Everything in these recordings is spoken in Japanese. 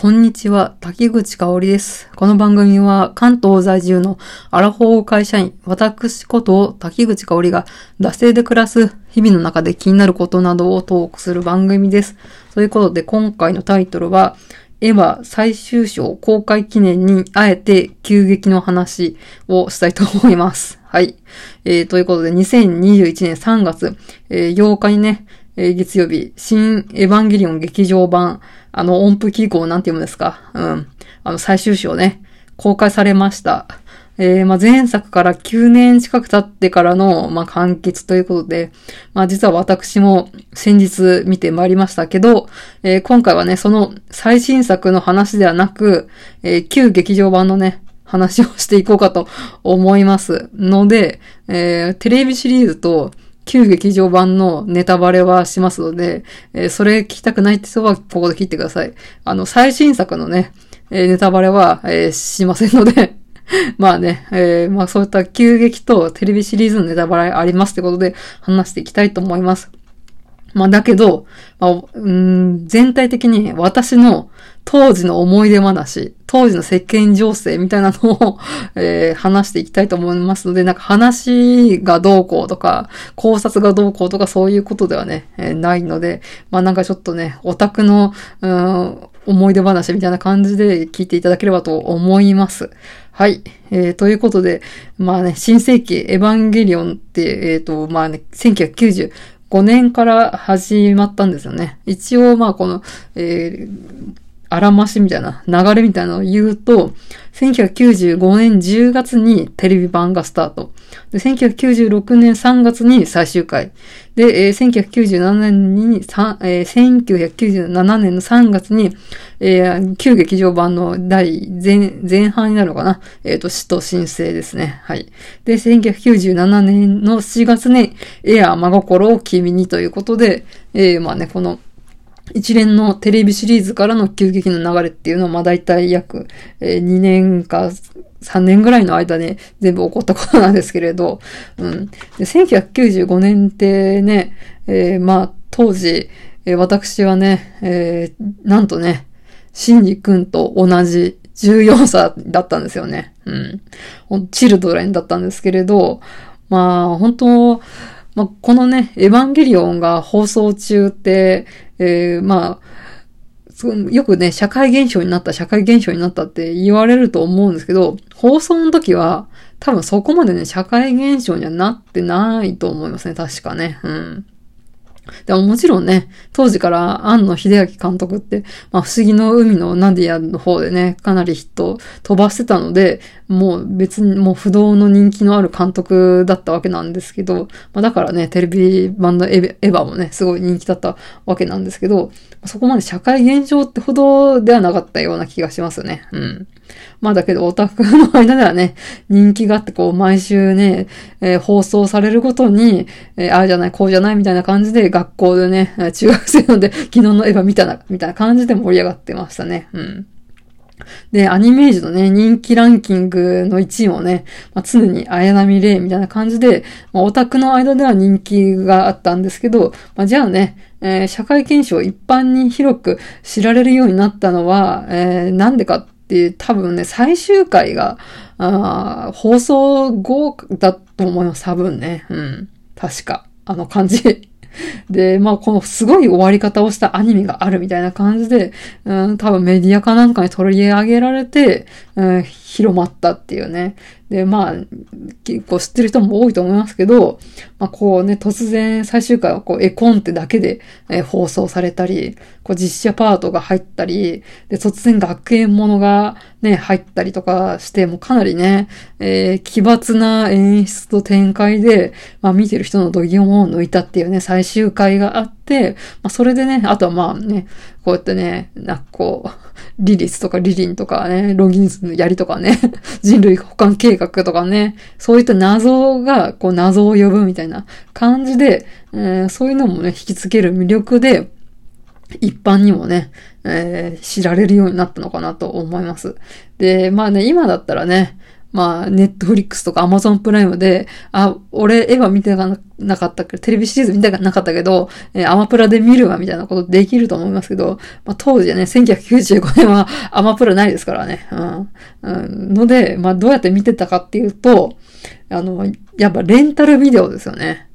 こんにちは、滝口香織です。この番組は関東在住のアラフォー会社員、私こと滝口香織が惰性で暮らす日々の中で気になることなどをトークする番組です。ということで今回のタイトルは、エヴァ最終章公開記念にあえて急激の話をしたいと思います。はい。えー、ということで2021年3月、えー、8日にね、えー、月曜日、新エヴァンゲリオン劇場版、あの、音符記号なんて読むんですか？うん。あの、最終章ね、公開されました。えー、まあ、前作から9年近く経ってからの、まあ、完結ということで、まあ、実は私も先日見てまいりましたけど、えー、今回はね、その最新作の話ではなく、えー、旧劇場版のね、話をしていこうかと思いますので、え、テレビシリーズと旧劇場版のネタバレはしますので、えー、それ聞きたくないって人はここで切ってください。あの、最新作のね、えー、ネタバレは、えー、しませんので まあね、えー、まあそういった急激とテレビシリーズのネタバレありますってことで話していきたいと思います。まあだけど、まあ、うん全体的に私の当時の思い出話、当時の世間情勢みたいなのを、えー、話していきたいと思いますので、なんか話がどうこうとか、考察がどうこうとかそういうことではね、えー、ないので、まあなんかちょっとね、オタクの、うん、思い出話みたいな感じで聞いていただければと思います。はい。えー、ということで、まあね、新世紀エヴァンゲリオンって、えっ、ー、と、まあね、1995 5年から始まったんですよね。一応、まあこの、えーあらましみたいな流れみたいなのを言うと、1995年10月にテレビ版がスタート。で、1996年3月に最終回。で、えー、1997年に、えー、1997年の3月に、えー、旧劇場版の第前、前半になるのかな？えっ、ー、と、死と申請ですね。はい。で、1997年の4月に、エア真心を君にということで、えー、まあね、この、一連のテレビシリーズからの急激な流れっていうのは、まあ大体約、2年か3年ぐらいの間に全部起こったことなんですけれど、うん。で1995年ってね、えー、まあ当時、えー、私はね、えー、なんとね、シンジ君と同じ14歳だったんですよね。うん。チルドレンだったんですけれど、まあ本当、まあ、このね、エヴァンゲリオンが放送中って、えー、まあ、よくね、社会現象になった、社会現象になったって言われると思うんですけど、放送の時は、多分そこまでね、社会現象にはなってないと思いますね、確かね。うん。でももちろんね、当時から庵野秀明監督って、まあ不思議の海のナディアの方でね、かなりヒット飛ばしてたので、もう別にもう不動の人気のある監督だったわけなんですけど、まあだからね、テレビ版のエヴァもね、すごい人気だったわけなんですけど、そこまで社会現象ってほどではなかったような気がしますね。うん。まあだけどオタクの間ではね、人気があってこう毎週ね、えー、放送されるごとに、えー、ああじゃない、こうじゃないみたいな感じで学校でね、中学生ので 昨日のエヴァ見たな、みたいな感じで盛り上がってましたね。うん。で、アニメージュのね、人気ランキングの1位もね、まあ、常に綾波レイみたいな感じで、まあ、オタクの間では人気があったんですけど、まあ、じゃあね、えー、社会現象一般に広く知られるようになったのは、えー、なんでかって多分ね、最終回が、あ放送後だと思います、多分ね。うん。確か。あの感じ。で、まあ、このすごい終わり方をしたアニメがあるみたいな感じで、うん、多分メディアかなんかに取り上げられて、うん、広まったっていうね。で、まあ、結構知ってる人も多いと思いますけど、まあ、こうね、突然最終回はこう絵コンテだけで、えー、放送されたり、こう実写パートが入ったり、で、突然学園ものがね、入ったりとかして、もうかなりね、えー、奇抜な演出と展開で、まあ見てる人の度肝を抜いたっていうね、最終回があって、まあそれでね、あとはまあね、こうやってね、なんかこう、リリスとかリリンとかね、ロギンスの槍とかね、人類保管計画とかね、そういった謎が、こう謎を呼ぶみたいな感じで、えー、そういうのもね、引きつける魅力で、一般にもね、えー、知られるようになったのかなと思います。で、まあね、今だったらね、まあ、ネットフリックスとかアマゾンプライムで、あ、俺、エヴァ見てなかったけど、テレビシリーズ見てなかったけど、えー、アマプラで見るわ、みたいなことできると思いますけど、まあ、当時はね、1995年はアマプラないですからね。うん。うん、ので、まあ、どうやって見てたかっていうと、あの、やっぱレンタルビデオですよね。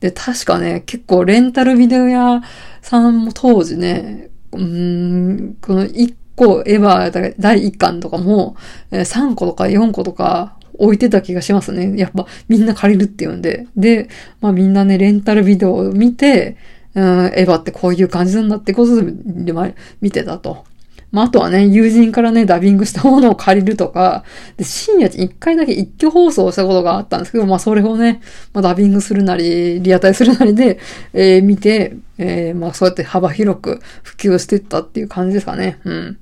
で、確かね、結構レンタルビデオ屋さんも当時ね、うん、この1個エヴァ第1巻とかも、3個とか4個とか置いてた気がしますね。やっぱみんな借りるっていうんで。で、まあみんなね、レンタルビデオを見て、うん、エヴァってこういう感じなんだってことで、見てたと。まあ、あとはね、友人からね、ダビングしたものを借りるとか、で、深夜に一回だけ一挙放送したことがあったんですけど、まあ、それをね、まあ、ダビングするなり、リアタイするなりで、えー、見て、えー、まあ、そうやって幅広く普及していったっていう感じですかね。うん。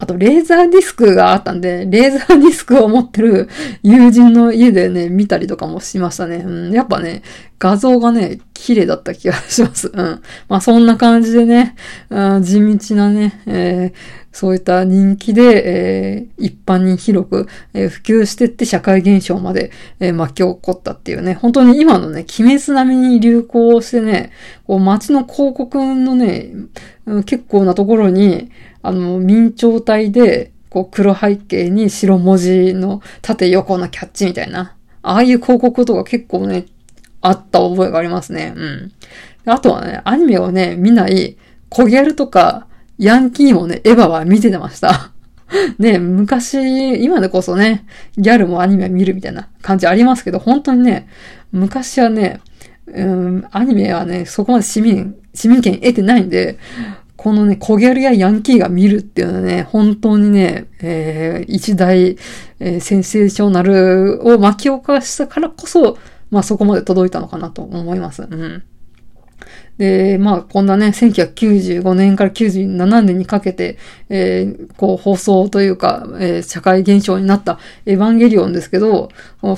あと、レーザーディスクがあったんで、レーザーディスクを持ってる友人の家でね、見たりとかもしましたね。うん、やっぱね、画像がね、綺麗だった気がします。うん。まあ、そんな感じでね、うん、地道なね、えー、そういった人気で、えー、一般に広く、えー、普及してって社会現象まで、えー、巻き起こったっていうね、本当に今のね、鬼滅並みに流行してね、こう街の広告のね、結構なところに、あの、明朝体で、こう黒背景に白文字の縦横のキャッチみたいな、ああいう広告とか結構ね、あった覚えがありますね。うん。あとはね、アニメをね、見ない、コギャルとか、ヤンキーもね、エヴァは見ててました。ね、昔、今でこそね、ギャルもアニメ見るみたいな感じありますけど、本当にね、昔はね、うん、アニメはね、そこまで市民、市民権得てないんで、このね、コギャルやヤンキーが見るっていうのはね、本当にね、えー、一大、えー、センセーショナルを巻き起こしたからこそ、まあそこまで届いたのかなと思います。うん。で、まあ、こんなね、1995年から97年にかけて、えー、こう、放送というか、えー、社会現象になったエヴァンゲリオンですけど、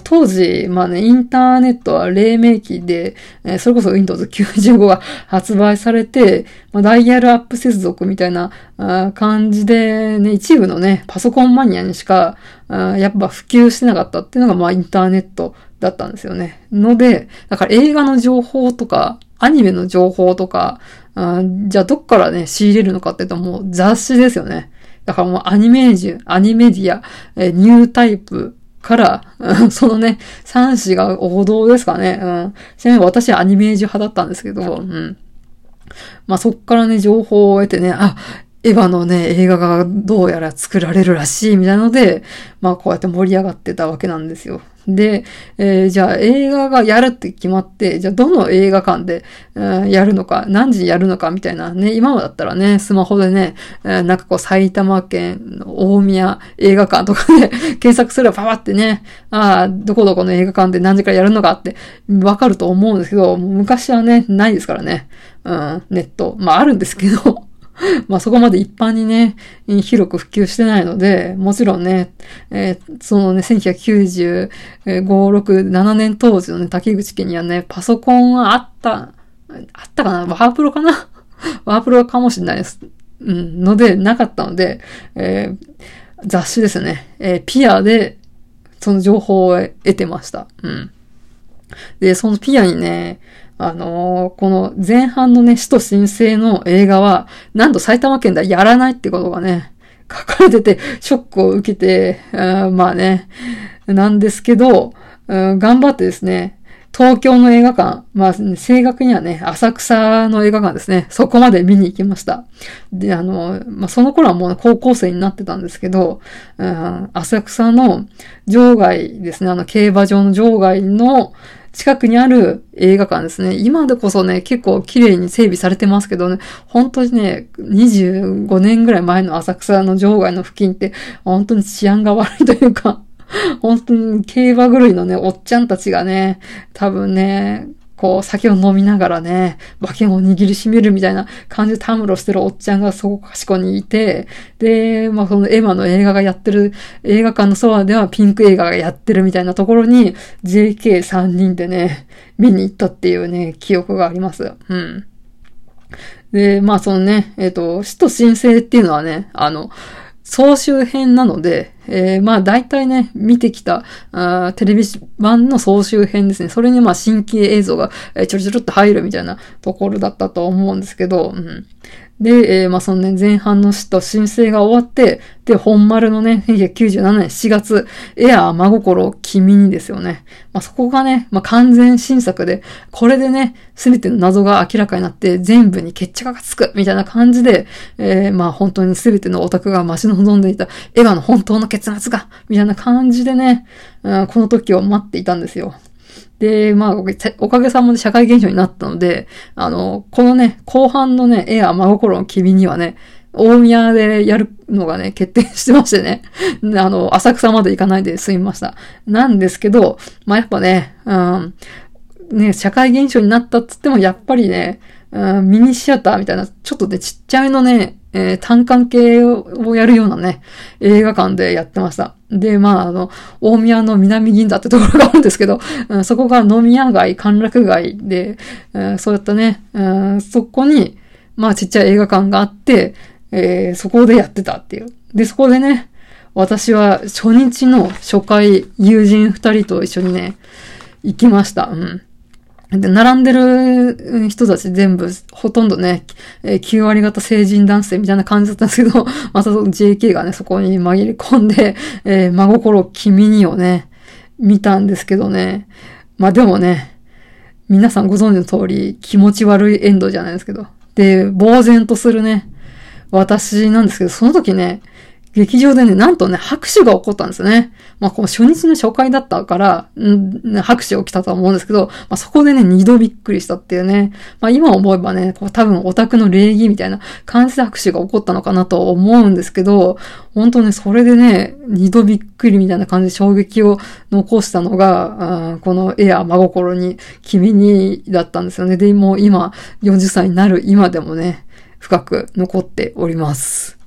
当時、まあね、インターネットは黎明期で、えー、それこそ Windows 95が発売されて、まあ、ダイヤルアップ接続みたいなあ感じで、ね、一部のね、パソコンマニアにしか、あやっぱ普及してなかったっていうのが、まあ、インターネットだったんですよね。ので、だから映画の情報とか、アニメの情報とか、あじゃあどっからね、仕入れるのかって言うともう雑誌ですよね。だからもうアニメージュ、アニメディア、えニュータイプから、そのね、3紙が王道ですかね。うん。ちなみに私はアニメージュ派だったんですけど、うん。まあそっからね、情報を得てね、あ、エヴァのね、映画がどうやら作られるらしいみたいなので、まあこうやって盛り上がってたわけなんですよ。で、えー、じゃあ映画がやるって決まって、じゃあどの映画館で、えー、やるのか、何時やるのかみたいなね、今だったらね、スマホでね、えー、なんかこう埼玉県の大宮映画館とかで 検索すればパパってね、ああ、どこどこの映画館で何時からやるのかってわかると思うんですけど、昔はね、ないですからね。うん、ネット。まああるんですけど まあそこまで一般にね、広く普及してないので、もちろんね、えー、そのね、1995、6、7年当時のね、竹口家にはね、パソコンはあった、あったかな？ワープロかな？ワープロかもしれないです。うん、ので、なかったので、えー、雑誌ですね。えー、ピアで、その情報を得てました。うん。で、そのピアにね、あのー、この前半のね、使徒申請の映画は、なんと埼玉県ではやらないってことがね、書かれてて、ショックを受けて、まあね、なんですけど、頑張ってですね、東京の映画館、まあ、正確にはね、浅草の映画館ですね。そこまで見に行きました。で、あの、まあ、その頃はもう高校生になってたんですけど、うん、浅草の場外ですね、あの、競馬場の場外の、近くにある映画館ですね。今でこそね、結構綺麗に整備されてますけどね、本当にね、25年ぐらい前の浅草の場外の付近って、本当に治安が悪いというか、本当に競馬狂いのね、おっちゃんたちがね、多分ね、こう、酒を飲みながらね、馬券を握りしめるみたいな感じでたむろしてるおっちゃんがそこかしこにいて、で、まあ、そのエマの映画がやってる、映画館のそばではピンク映画がやってるみたいなところに、JK3 人でね、見に行ったっていうね、記憶があります。うん。で、まあそのね、えっ、ー、と、死と申請っていうのはね、あの、総集編なので、えー、まあ大体ね、見てきたあテレビ版の総集編ですね。それにまあ新規映像が、えー、ちょろちょろっと入るみたいなところだったと思うんですけど、うん、で、えー、まあそのね、前半の死と申請が終わって、で、本丸のね、1997年7月、エアー真心君にですよね。まあそこがね、まあ完全新作で、これでね、すべての謎が明らかになって、全部に決着がつくみたいな感じで、えー、まあ本当にすべてのオタクが待ち望んでいたエヴァの本当の結末が、みたいな感じでね、うん、この時を待っていたんですよ。で、まあ、おかげさまで社会現象になったので、あの、このね、後半のね、エア真心の君にはね、大宮でやるのがね、決定してましてね。あの、浅草まで行かないで済みました。なんですけど、まあ、やっぱね、うん、ね、社会現象になったっつっても、やっぱりね、うん、ミニシアターみたいな、ちょっとね、ちっちゃめのね、えー、単館系をやるようなね、映画館でやってました。で、まあ、あの、大宮の南銀座ってところがあるんですけど、うん、そこが飲み屋街、歓楽街で、うん、そうやったね、うん、そこに、まあ、ちっちゃい映画館があって、えー、そこでやってたっていう。で、そこでね、私は初日の初回、友人二人と一緒にね、行きました。うん。で、並んでる人たち全部、ほとんどね、9割方成人男性みたいな感じだったんですけど、また JK がね、そこに紛れ込んで、えー、真心君にをね、見たんですけどね。まあでもね、皆さんご存知の通り、気持ち悪いエンドじゃないですけど。で、呆然とするね、私なんですけど、その時ね、劇場でね、なんとね、拍手が起こったんですよね。まあ、この初日の初回だったから、ん拍手起きたと思うんですけど、まあ、そこでね、二度びっくりしたっていうね。まあ、今思えばね、こう多分オタクの礼儀みたいな感じで拍手が起こったのかなと思うんですけど、本当ね、それでね、二度びっくりみたいな感じで衝撃を残したのが、このエア真心に、君にだったんですよね。で、もう今、40歳になる今でもね、深く残っております。